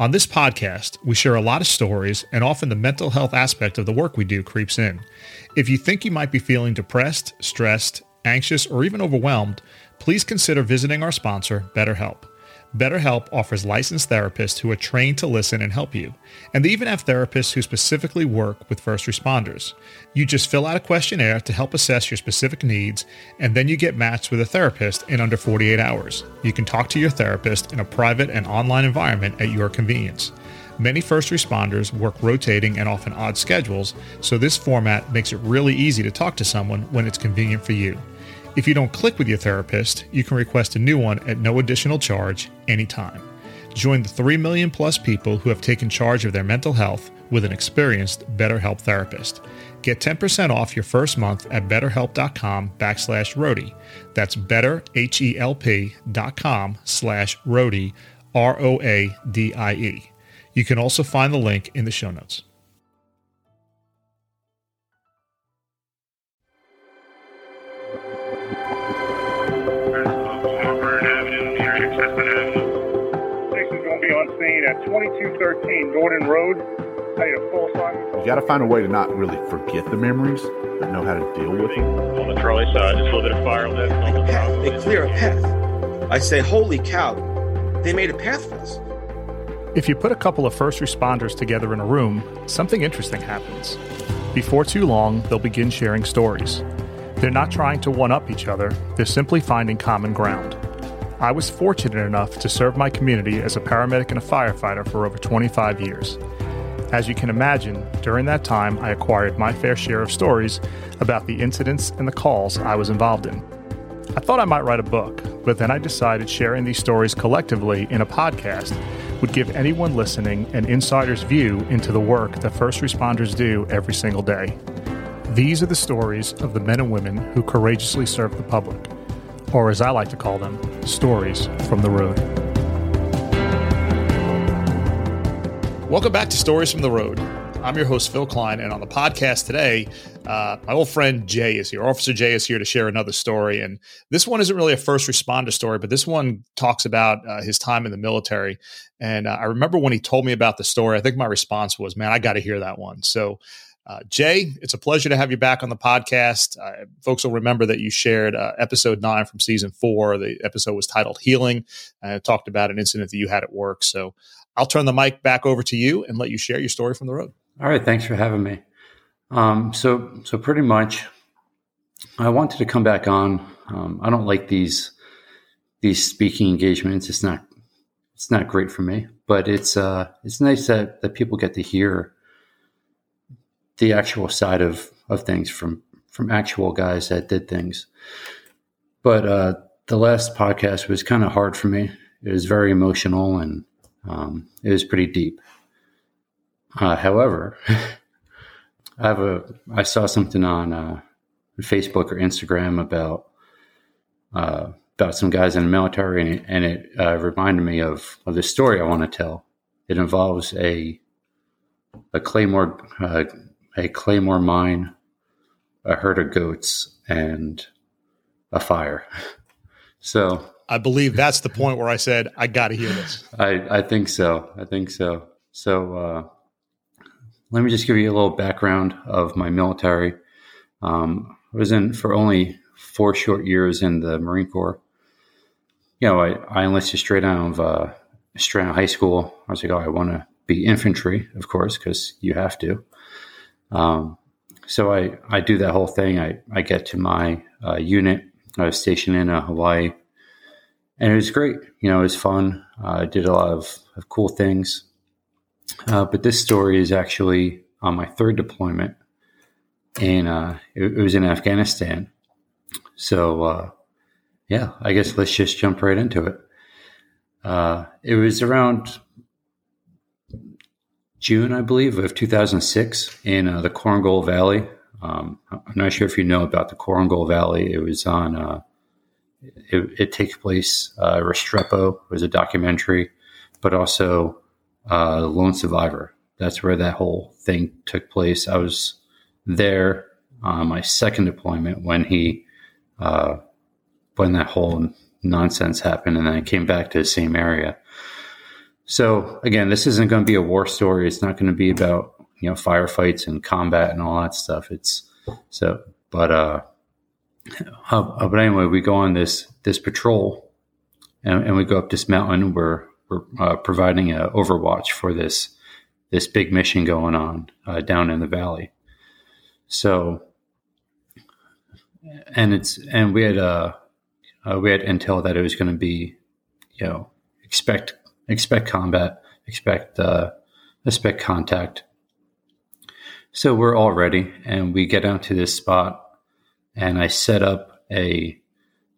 On this podcast, we share a lot of stories, and often the mental health aspect of the work we do creeps in. If you think you might be feeling depressed, stressed, anxious, or even overwhelmed, please consider visiting our sponsor, BetterHelp. BetterHelp offers licensed therapists who are trained to listen and help you. And they even have therapists who specifically work with first responders. You just fill out a questionnaire to help assess your specific needs, and then you get matched with a therapist in under 48 hours. You can talk to your therapist in a private and online environment at your convenience. Many first responders work rotating and often odd schedules, so this format makes it really easy to talk to someone when it's convenient for you. If you don't click with your therapist, you can request a new one at no additional charge anytime. Join the 3 million plus people who have taken charge of their mental health with an experienced BetterHelp therapist. Get 10% off your first month at betterhelp.com backslash roadie. That's betterhelp.com slash roadie, R-O-A-D-I-E. You can also find the link in the show notes. At 2213 Gordon Road. Paid a full sign. You got to find a way to not really forget the memories, but know how to deal with them. On the trolley side, just a little bit of fire lift on the path. They clear a path. I say, holy cow, they made a path for us. If you put a couple of first responders together in a room, something interesting happens. Before too long, they'll begin sharing stories. They're not trying to one up each other, they're simply finding common ground. I was fortunate enough to serve my community as a paramedic and a firefighter for over 25 years. As you can imagine, during that time, I acquired my fair share of stories about the incidents and the calls I was involved in. I thought I might write a book, but then I decided sharing these stories collectively in a podcast would give anyone listening an insider's view into the work that first responders do every single day. These are the stories of the men and women who courageously serve the public, or as I like to call them, stories from the road. Welcome back to Stories from the Road. I'm your host, Phil Klein, and on the podcast today, uh, my old friend Jay is here. Officer Jay is here to share another story. And this one isn't really a first responder story, but this one talks about uh, his time in the military. And uh, I remember when he told me about the story, I think my response was, man, I got to hear that one. So, uh, Jay, it's a pleasure to have you back on the podcast. Uh, folks will remember that you shared uh, episode nine from season four. The episode was titled Healing and talked about an incident that you had at work. So I'll turn the mic back over to you and let you share your story from the road. All right, thanks for having me. Um, so, so pretty much, I wanted to come back on. Um, I don't like these these speaking engagements. It's not it's not great for me, but it's uh, it's nice that that people get to hear the actual side of of things from from actual guys that did things. But uh, the last podcast was kind of hard for me. It was very emotional and um, it was pretty deep. Uh, however, I have a I saw something on uh, Facebook or Instagram about uh, about some guys in the military, and it, and it uh, reminded me of of the story I want to tell. It involves a a claymore uh, a claymore mine, a herd of goats, and a fire. So I believe that's the point where I said, I got to hear this. I, I think so. I think so. So uh, let me just give you a little background of my military. Um, I was in for only four short years in the Marine Corps. You know, I, I enlisted straight out of uh, straight out of high school. I was like, oh, I want to be infantry, of course, because you have to. Um, so I, I do that whole thing. I, I get to my uh, unit. I was stationed in uh, Hawaii, and it was great. You know, it was fun. Uh, I did a lot of, of cool things. Uh, but this story is actually on my third deployment, and uh, it, it, was in Afghanistan. So, uh, yeah, I guess let's just jump right into it. Uh, it was around June, I believe, of 2006 in uh, the Korengal Valley. Um, I'm not sure if you know about the Korengal Valley. It was on. Uh, it, it, takes place. Uh, Restrepo was a documentary, but also uh, Lone Survivor. That's where that whole thing took place. I was there on my second deployment when he, uh, when that whole nonsense happened, and then I came back to the same area. So again, this isn't going to be a war story. It's not going to be about you know firefights and combat and all that stuff. It's so, but uh, uh but anyway, we go on this this patrol, and, and we go up this mountain. We're we're uh, providing an overwatch for this this big mission going on uh, down in the valley. So, and it's and we had uh, uh we had intel that it was going to be, you know, expect expect combat, expect uh, expect contact. So we're all ready, and we get out to this spot, and I set up a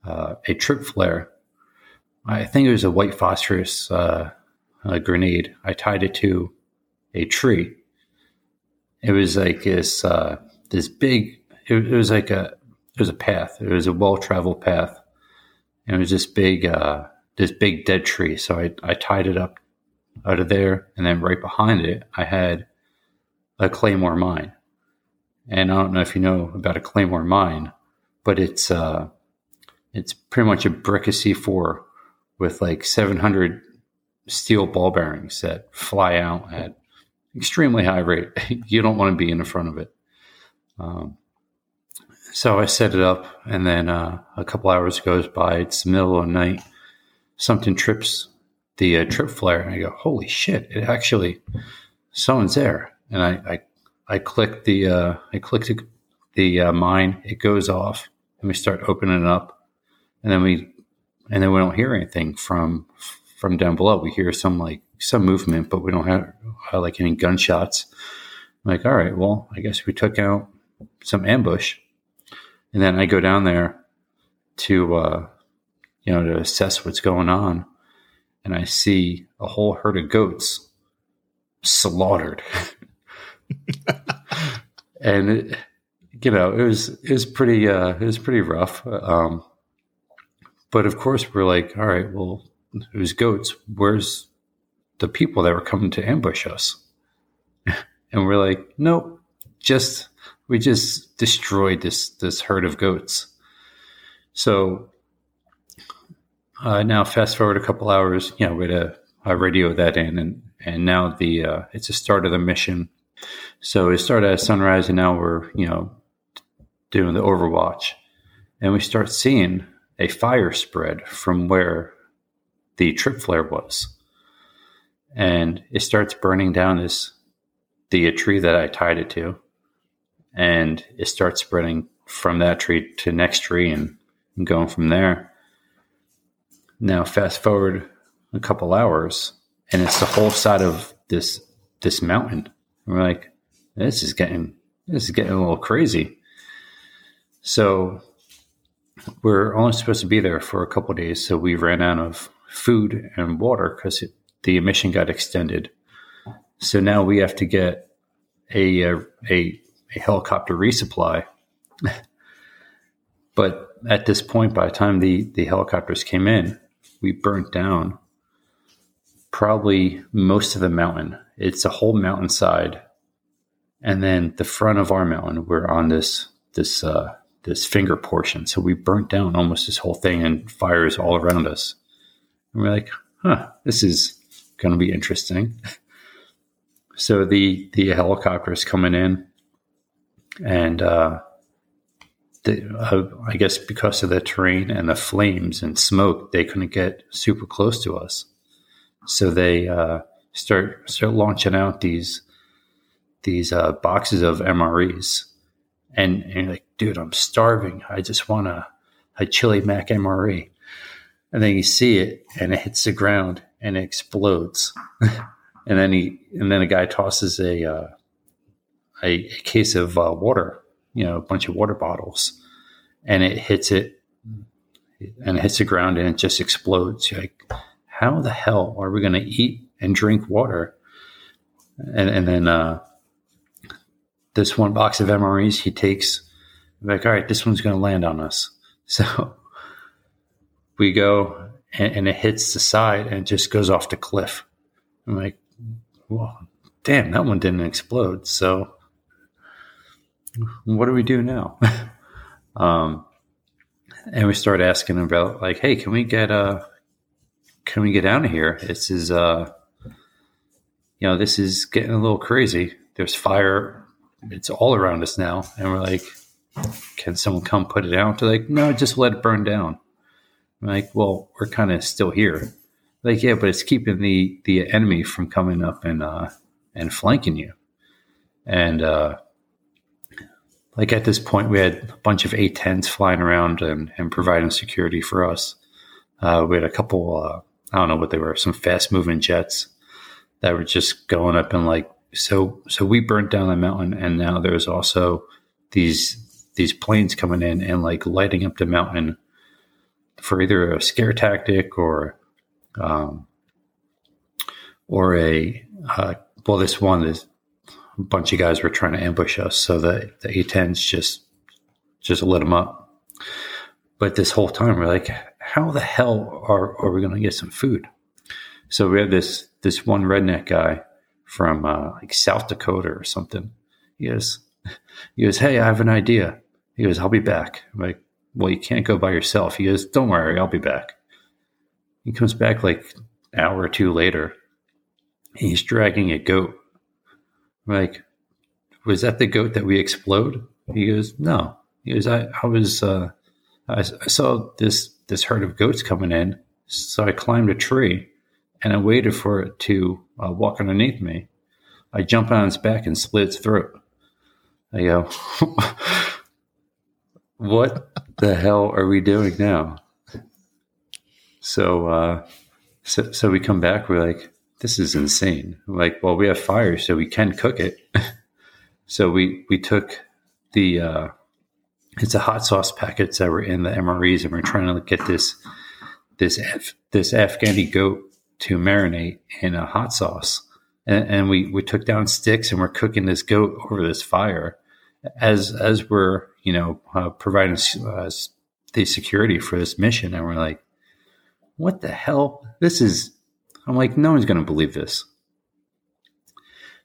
uh, a trip flare. I think it was a white phosphorus uh, a grenade. I tied it to a tree. It was like this uh, this big. It, it, was like a it was a path. It was a well traveled path, and it was this big uh, this big dead tree. So I I tied it up out of there, and then right behind it, I had a claymore mine. And I don't know if you know about a claymore mine, but it's uh, it's pretty much a brick of C4 with like 700 steel ball bearings that fly out at extremely high rate. you don't want to be in the front of it. Um, so I set it up, and then uh, a couple hours goes by. It's the middle of the night. Something trips the uh, trip flare, and I go, "Holy shit! It actually someone's there." And I I, I click the uh, I click the, the uh, mine. It goes off, and we start opening it up, and then we and then we don't hear anything from from down below. We hear some like some movement, but we don't have uh, like any gunshots. I'm like, all right, well, I guess we took out some ambush, and then I go down there to uh, you know to assess what's going on, and I see a whole herd of goats slaughtered, and it, you know it was it was pretty uh, it was pretty rough. Um, but of course, we're like, all right, well, it was goats. Where's the people that were coming to ambush us? and we're like, nope, just we just destroyed this this herd of goats. So uh, now, fast forward a couple hours, you know, we had a, radio that in, and and now the uh, it's the start of the mission. So it started at sunrise, and now we're you know doing the Overwatch, and we start seeing a fire spread from where the trip flare was. And it starts burning down this the tree that I tied it to. And it starts spreading from that tree to next tree and, and going from there. Now fast forward a couple hours and it's the whole side of this this mountain. And we're like, this is getting this is getting a little crazy. So we're only supposed to be there for a couple days, so we ran out of food and water because the mission got extended. So now we have to get a a, a, a helicopter resupply. but at this point, by the time the, the helicopters came in, we burnt down probably most of the mountain. It's a whole mountainside, and then the front of our mountain. We're on this this uh, this finger portion, so we burnt down almost this whole thing, and fires all around us. And we're like, huh, this is going to be interesting. so the the helicopter is coming in, and uh, the, uh, I guess because of the terrain and the flames and smoke, they couldn't get super close to us. So they uh, start start launching out these these uh, boxes of MREs, and, and like, dude, I'm starving. I just want a, a chili mac MRE and then you see it and it hits the ground and it explodes and then he and then a guy tosses a uh, a, a, case of uh, water you know a bunch of water bottles and it hits it and it hits the ground and it just explodes You're like how the hell are we going to eat and drink water and, and then uh, this one box of mres he takes like all right this one's going to land on us so we go and, and, it hits the side and just goes off the cliff. I'm like, well, damn, that one didn't explode. So what do we do now? um, and we start asking about like, hey, can we get uh can we get of here? This is uh you know, this is getting a little crazy. There's fire. It's all around us now. And we're like, can someone come put it out? They're like, no, just let it burn down. I'm like, well, we're kind of still here. Like, yeah, but it's keeping the the enemy from coming up and uh, and flanking you. And uh, like at this point, we had a bunch of A-10s flying around and, and providing security for us. Uh, we had a couple, uh, I don't know what they were, some fast moving jets that were just going up and like, so, so we burnt down the mountain and now there's also these, these planes coming in and like lighting up the mountain for either a scare tactic or, um, or a, uh, well, this one is a bunch of guys were trying to ambush us. So the, the A-10s just, just lit them up. But this whole time we're like, how the hell are, are we going to get some food? So we have this, this one redneck guy from uh, like South Dakota or something. He goes, he goes, Hey, I have an idea. He goes, I'll be back. I'm like, well, you can't go by yourself. He goes, don't worry, I'll be back. He comes back like an hour or two later. He's dragging a goat like, was that the goat that we explode? He goes, no. He goes, I, I was, uh, I, I saw this, this herd of goats coming in. So I climbed a tree and I waited for it to uh, walk underneath me. I jump on its back and slit its throat. I go, what the hell are we doing now? So, uh, so, so we come back. We're like, this is insane. Like, well, we have fire, so we can cook it. so we we took the uh, it's a hot sauce packets that were in the MREs, and we're trying to get this this Af- this Afghani goat to marinate in a hot sauce. And, and we we took down sticks and we're cooking this goat over this fire as as we're you know uh, providing uh, the security for this mission, and we're like, what the hell? This is I'm like, no one's going to believe this.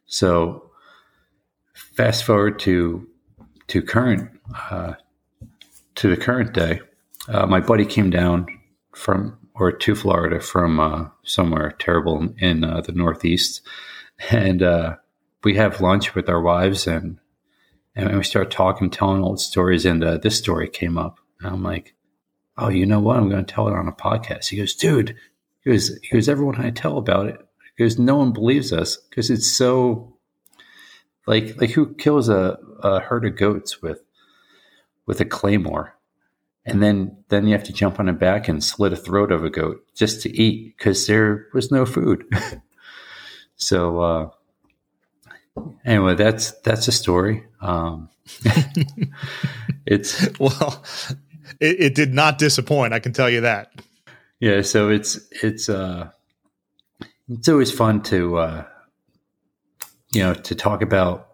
So, fast forward to to current uh, to the current day. Uh, my buddy came down from or to Florida from uh, somewhere terrible in uh, the Northeast, and uh, we have lunch with our wives and and we start talking, telling old stories. And uh, this story came up, and I'm like, "Oh, you know what? I'm going to tell it on a podcast." He goes, "Dude, he goes, he goes, everyone I tell about it, because no one believes us because it's so like like who kills a, a herd of goats with with a claymore, and then then you have to jump on a back and slit a throat of a goat just to eat because there was no food. so uh, anyway, that's that's a story. Um, it's well, it, it did not disappoint. I can tell you that. Yeah, so it's it's uh it's always fun to uh you know to talk about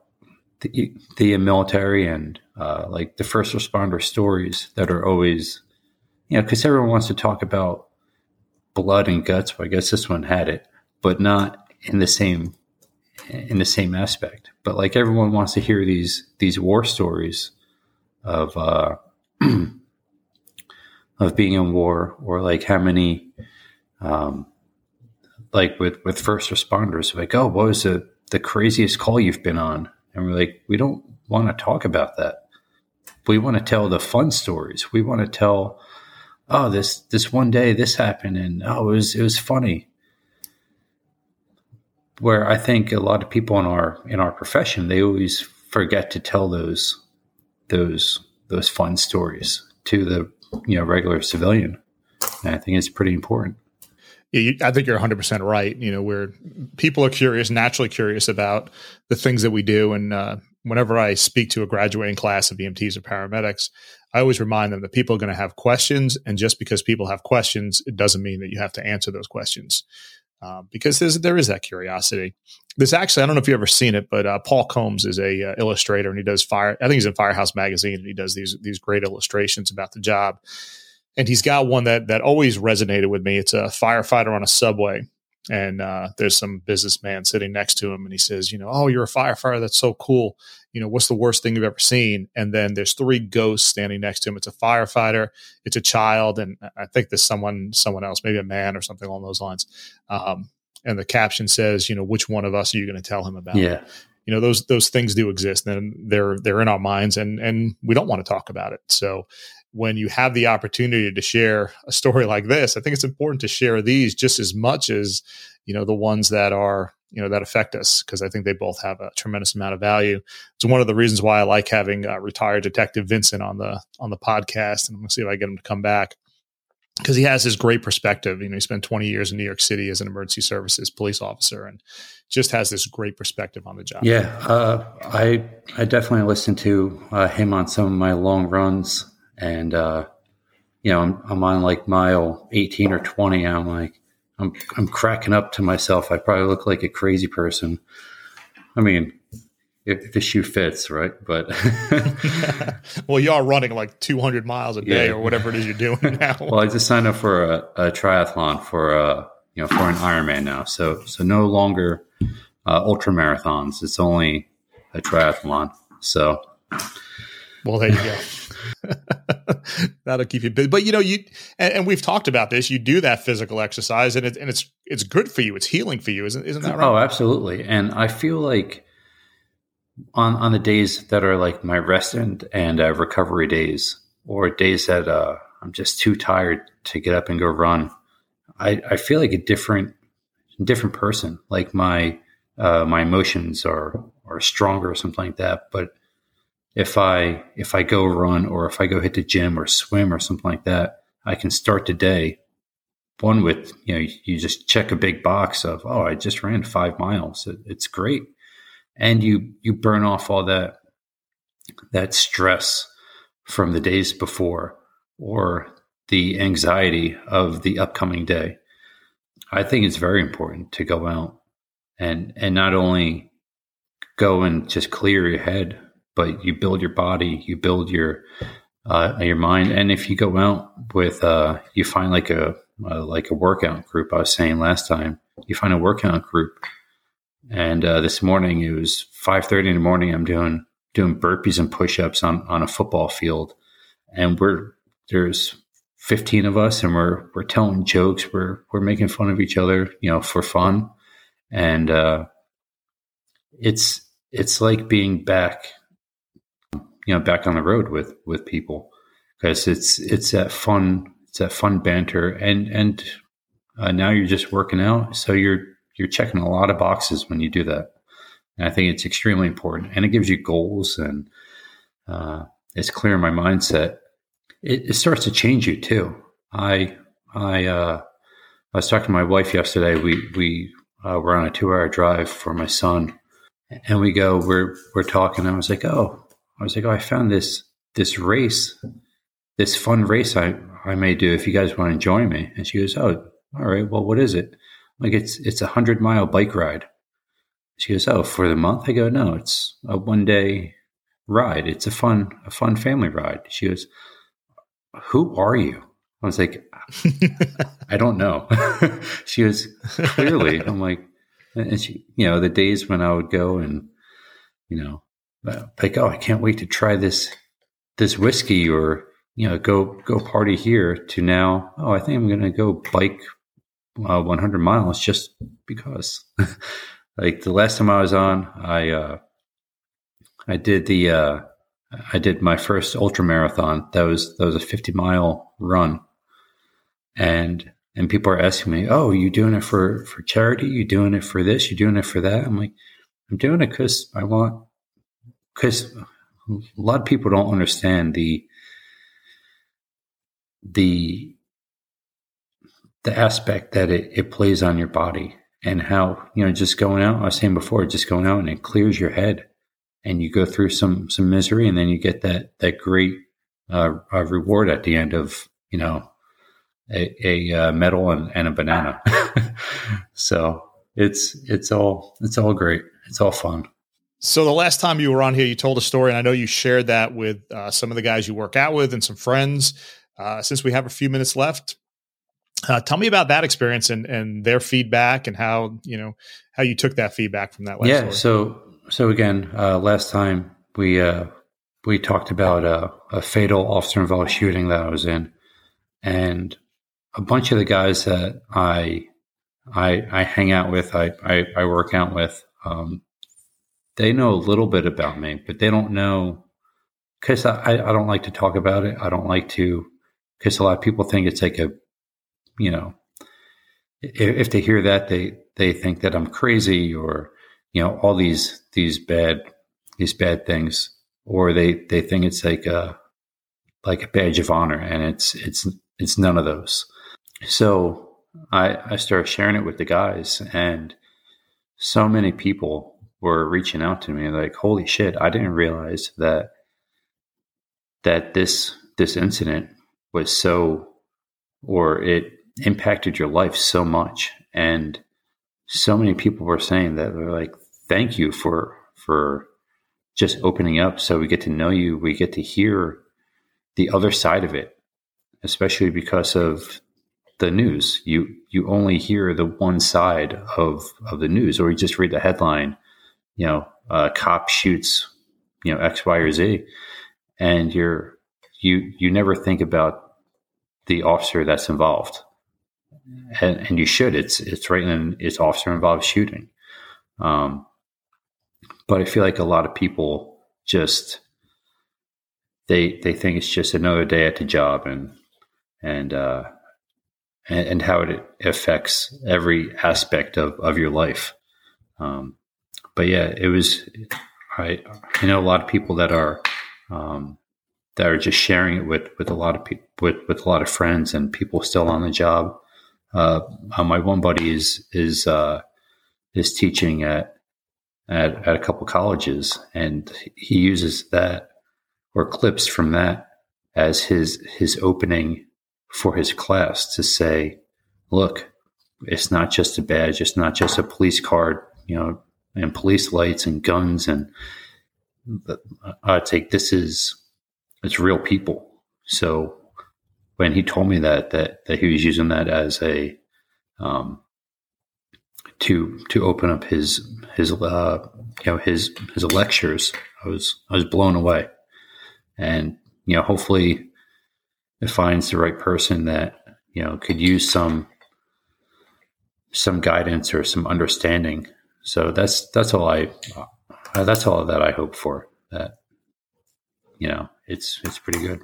the the military and uh like the first responder stories that are always you know because everyone wants to talk about blood and guts. Well, I guess this one had it, but not in the same in the same aspect. But like everyone wants to hear these these war stories of uh of being in war or like how many um, like with with first responders like oh what was the the craziest call you've been on? And we're like we don't want to talk about that. We want to tell the fun stories. We want to tell oh this this one day this happened and oh it was it was funny. Where i think a lot of people in our in our profession they always forget to tell those those those fun stories to the you know regular civilian. And I think it's pretty important. I think you're 100% right. You know, where people are curious, naturally curious about the things that we do. And uh, whenever I speak to a graduating class of EMTs or paramedics, I always remind them that people are going to have questions. And just because people have questions, it doesn't mean that you have to answer those questions. Uh, because there's, there is that curiosity. There's actually, I don't know if you've ever seen it, but uh, Paul Combs is a uh, illustrator and he does fire. I think he's in Firehouse Magazine and he does these these great illustrations about the job. And he's got one that that always resonated with me. It's a firefighter on a subway, and uh, there's some businessman sitting next to him, and he says, "You know, oh, you're a firefighter. That's so cool. You know, what's the worst thing you've ever seen?" And then there's three ghosts standing next to him. It's a firefighter, it's a child, and I think there's someone someone else, maybe a man or something along those lines. Um, and the caption says, you know, which one of us are you going to tell him about? Yeah. You know, those those things do exist and they're they're in our minds and and we don't want to talk about it. So when you have the opportunity to share a story like this, I think it's important to share these just as much as, you know, the ones that are, you know, that affect us because I think they both have a tremendous amount of value. It's one of the reasons why I like having uh, retired detective Vincent on the on the podcast, and I'm gonna see if I get him to come back because he has this great perspective. You know, he spent 20 years in New York City as an emergency services police officer, and just has this great perspective on the job. Yeah, uh, I I definitely listen to uh, him on some of my long runs, and uh, you know, I'm, I'm on like mile 18 or 20. And I'm like, I'm I'm cracking up to myself. I probably look like a crazy person. I mean, if the shoe fits, right? But well, you are running like 200 miles a day Yeah. or whatever it is you're doing now. well, I just signed up for a, a triathlon for a you know for an Ironman now. So so no longer uh, ultra marathons. It's only a triathlon. So Well, there you go. That'll keep you busy. But you know, you and, and we've talked about this. You do that physical exercise, and it, and it's it's good for you. It's healing for you, isn't isn't that right? Oh, absolutely. And I feel like on on the days that are like my rest and and uh, recovery days, or days that uh, I'm just too tired to get up and go run, I, I feel like a different different person. Like my uh, my emotions are are stronger or something like that. But if I if I go run or if I go hit the gym or swim or something like that, I can start the day one with you know you just check a big box of oh I just ran five miles. It, it's great, and you you burn off all that that stress from the days before or the anxiety of the upcoming day. I think it's very important to go out and and not only go and just clear your head, but you build your body, you build your uh, your mind, and if you go out with uh, you find like a uh, like a workout group. I was saying last time, you find a workout group, and uh, this morning it was five thirty in the morning. I'm doing doing burpees and push ups on on a football field, and we're there's 15 of us and we're we're telling jokes we're we're making fun of each other you know for fun and uh it's it's like being back you know back on the road with with people. Because it's it's that fun it's that fun banter. And and uh, now you're just working out so you're you're checking a lot of boxes when you do that. And i think it's extremely important and it gives you goals and uh, it's clear in my mindset. It, it starts to change you too. I i uh i was talking to my wife yesterday. We we uh, were on a two hour drive for my son and we go we're we're talking i was like oh i was like oh i found this this race this fun race i i may do if you guys want to join me. And she goes oh all right well what is it? Like it's it's a hundred mile bike ride. She goes oh for the month? I go no it's a one day ride. It's a fun a fun family ride. She goes who are you? I was like i don't know. She was clearly. I'm like and she you know the days when i would go and you know like oh i can't wait to try this this whiskey or you know go go party here to now oh i think i'm gonna go bike uh, 100 miles just because. Like the last time i was on i uh i did the uh i did my first ultra marathon. That was that was a 50 mile run. And and people are asking me oh you doing it for for charity? You doing it for this? You doing it for that? I'm like i'm doing it because i want because a lot of people don't understand the the the aspect that it, it plays on your body and how you know just going out i was saying before just going out and it clears your head and you go through some some misery and then you get that that great uh, uh, reward at the end of you know a, a uh, medal and, and a banana. So it's it's all it's all great. It's all fun So the last time you were on here, you told a story, and I know you shared that with uh, some of the guys you work out with and some friends. Uh, since we have a few minutes left, uh, tell me about that experience and and their feedback and how you know how you took that feedback from that. Last yeah story. so so again uh, last time we uh, we talked about uh, a fatal officer involved shooting that i was in and a bunch of the guys that i I, I hang out with, I, I, I work out with, um, they know a little bit about me, but they don't know because I, I don't like to talk about it. I don't like to, because a lot of people think it's like a, you know, if, they hear that, they, they think that I'm crazy or, you know, all these, these bad, these bad things, or they, they think it's like a, like a badge of honor and it's, it's, it's none of those. So I, I started sharing it with the guys and so many people were reaching out to me like, holy shit, I didn't realize that that this this incident was so or it impacted your life so much. And so many people were saying that they're like thank you for for just opening up so we get to know you we get to hear the other side of it especially because of the news. You you only hear the one side of of the news or you just read the headline you know a cop shoots you know x y or z and you're you you never think about the officer that's involved, and, and you should. It's it's right in it's officer involved shooting. Um, but I feel like a lot of people just they they think it's just another day at the job and and uh, and, and how it affects every aspect of, of your life. Um, but yeah, it was. I I know a lot of people that are um, that are just sharing it with with a lot of people with with a lot of friends and people still on the job. Uh, uh, my one buddy is is uh, is teaching at, at at a couple colleges, and he uses that or clips from that as his his opening for his class to say, "Look, it's not just a badge, it's not just a police card, you know, and police lights and guns and." I take this is it's real people. So when he told me that that that he was using that as a um, to to open up his his uh, you know his his lectures, I was I was blown away, and you know hopefully it finds the right person that you know could use some some guidance or some understanding. So that's that's all I uh, that's all that I hope for that you know it's it's pretty good.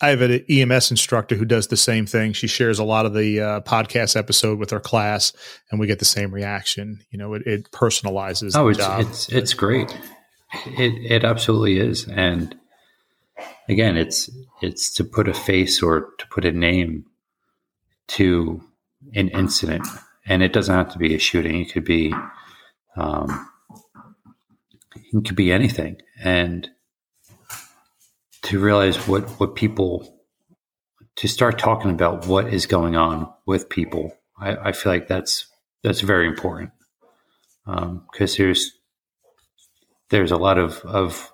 I have an EMS instructor who does the same thing. She shares a lot of the uh, podcast episode with her class, and we get the same reaction. You know, it, it personalizes. Oh, it's it's it's great. It it absolutely is, and again, it's it's to put a face or to put a name to an incident, and it doesn't have to be a shooting. It could be, um, it could be anything, and to realize what what people to start talking about what is going on with people. I, I feel like that's that's very important because um, there's there's a lot of of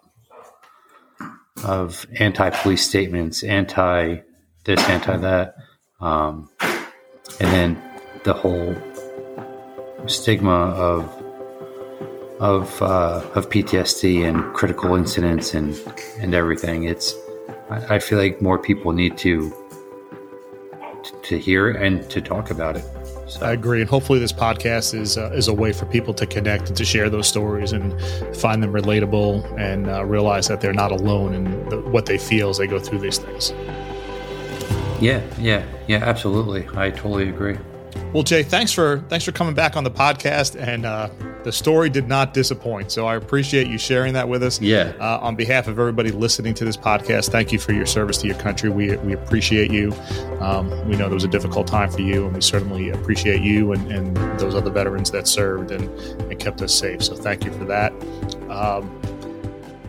of anti police statements, anti this, anti that, um, and then the whole stigma of of uh, of PTSD and critical incidents and and everything. It's I, I feel like more people need to to hear and to talk about it. So. I agree, and hopefully, this podcast is uh, is a way for people to connect and to share those stories and find them relatable and uh, realize that they're not alone in the, what they feel as they go through these things. Yeah, yeah, yeah, absolutely. I totally agree. Well, Jay, thanks for thanks for coming back on the podcast, and uh, the story did not disappoint. So I appreciate you sharing that with us. Yeah. Uh, on behalf of everybody listening to this podcast, thank you for your service to your country. We we appreciate you. Um, we know there was a difficult time for you, and we certainly appreciate you and, and those other veterans that served and, and kept us safe. So thank you for that. Um,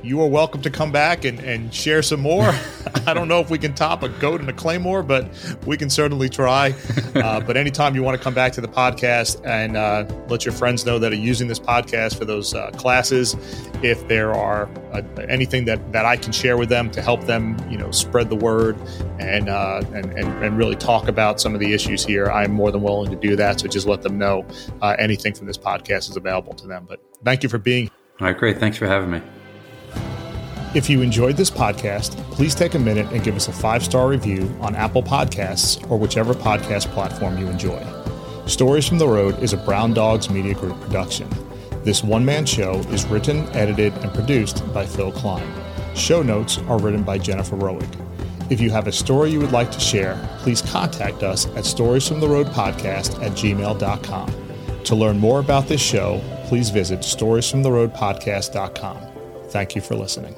you are welcome to come back and, and share some more. I don't know if we can top a goat and a claymore, but we can certainly try. Uh, but anytime you want to come back to the podcast and uh, let your friends know that are using this podcast for those uh, classes, if there are uh, anything that, that I can share with them to help them, you know, spread the word and, uh, and, and, and really talk about some of the issues here, I'm more than willing to do that. So just let them know uh, anything from this podcast is available to them. But thank you for being. All right, great. Thanks for having me. If you enjoyed this podcast, please take a minute and give us a five star review on Apple Podcasts or whichever podcast platform you enjoy. Stories from the Road is a Brown Dogs Media Group production. This one man show is written, edited, and produced by Phil Klein. Show notes are written by Jennifer Roig. If you have a story you would like to share, please contact us at storiesfromtheroadpodcast at gmail.com. To learn more about this show, please visit storiesfromtheroadpodcast.com. Thank you for listening.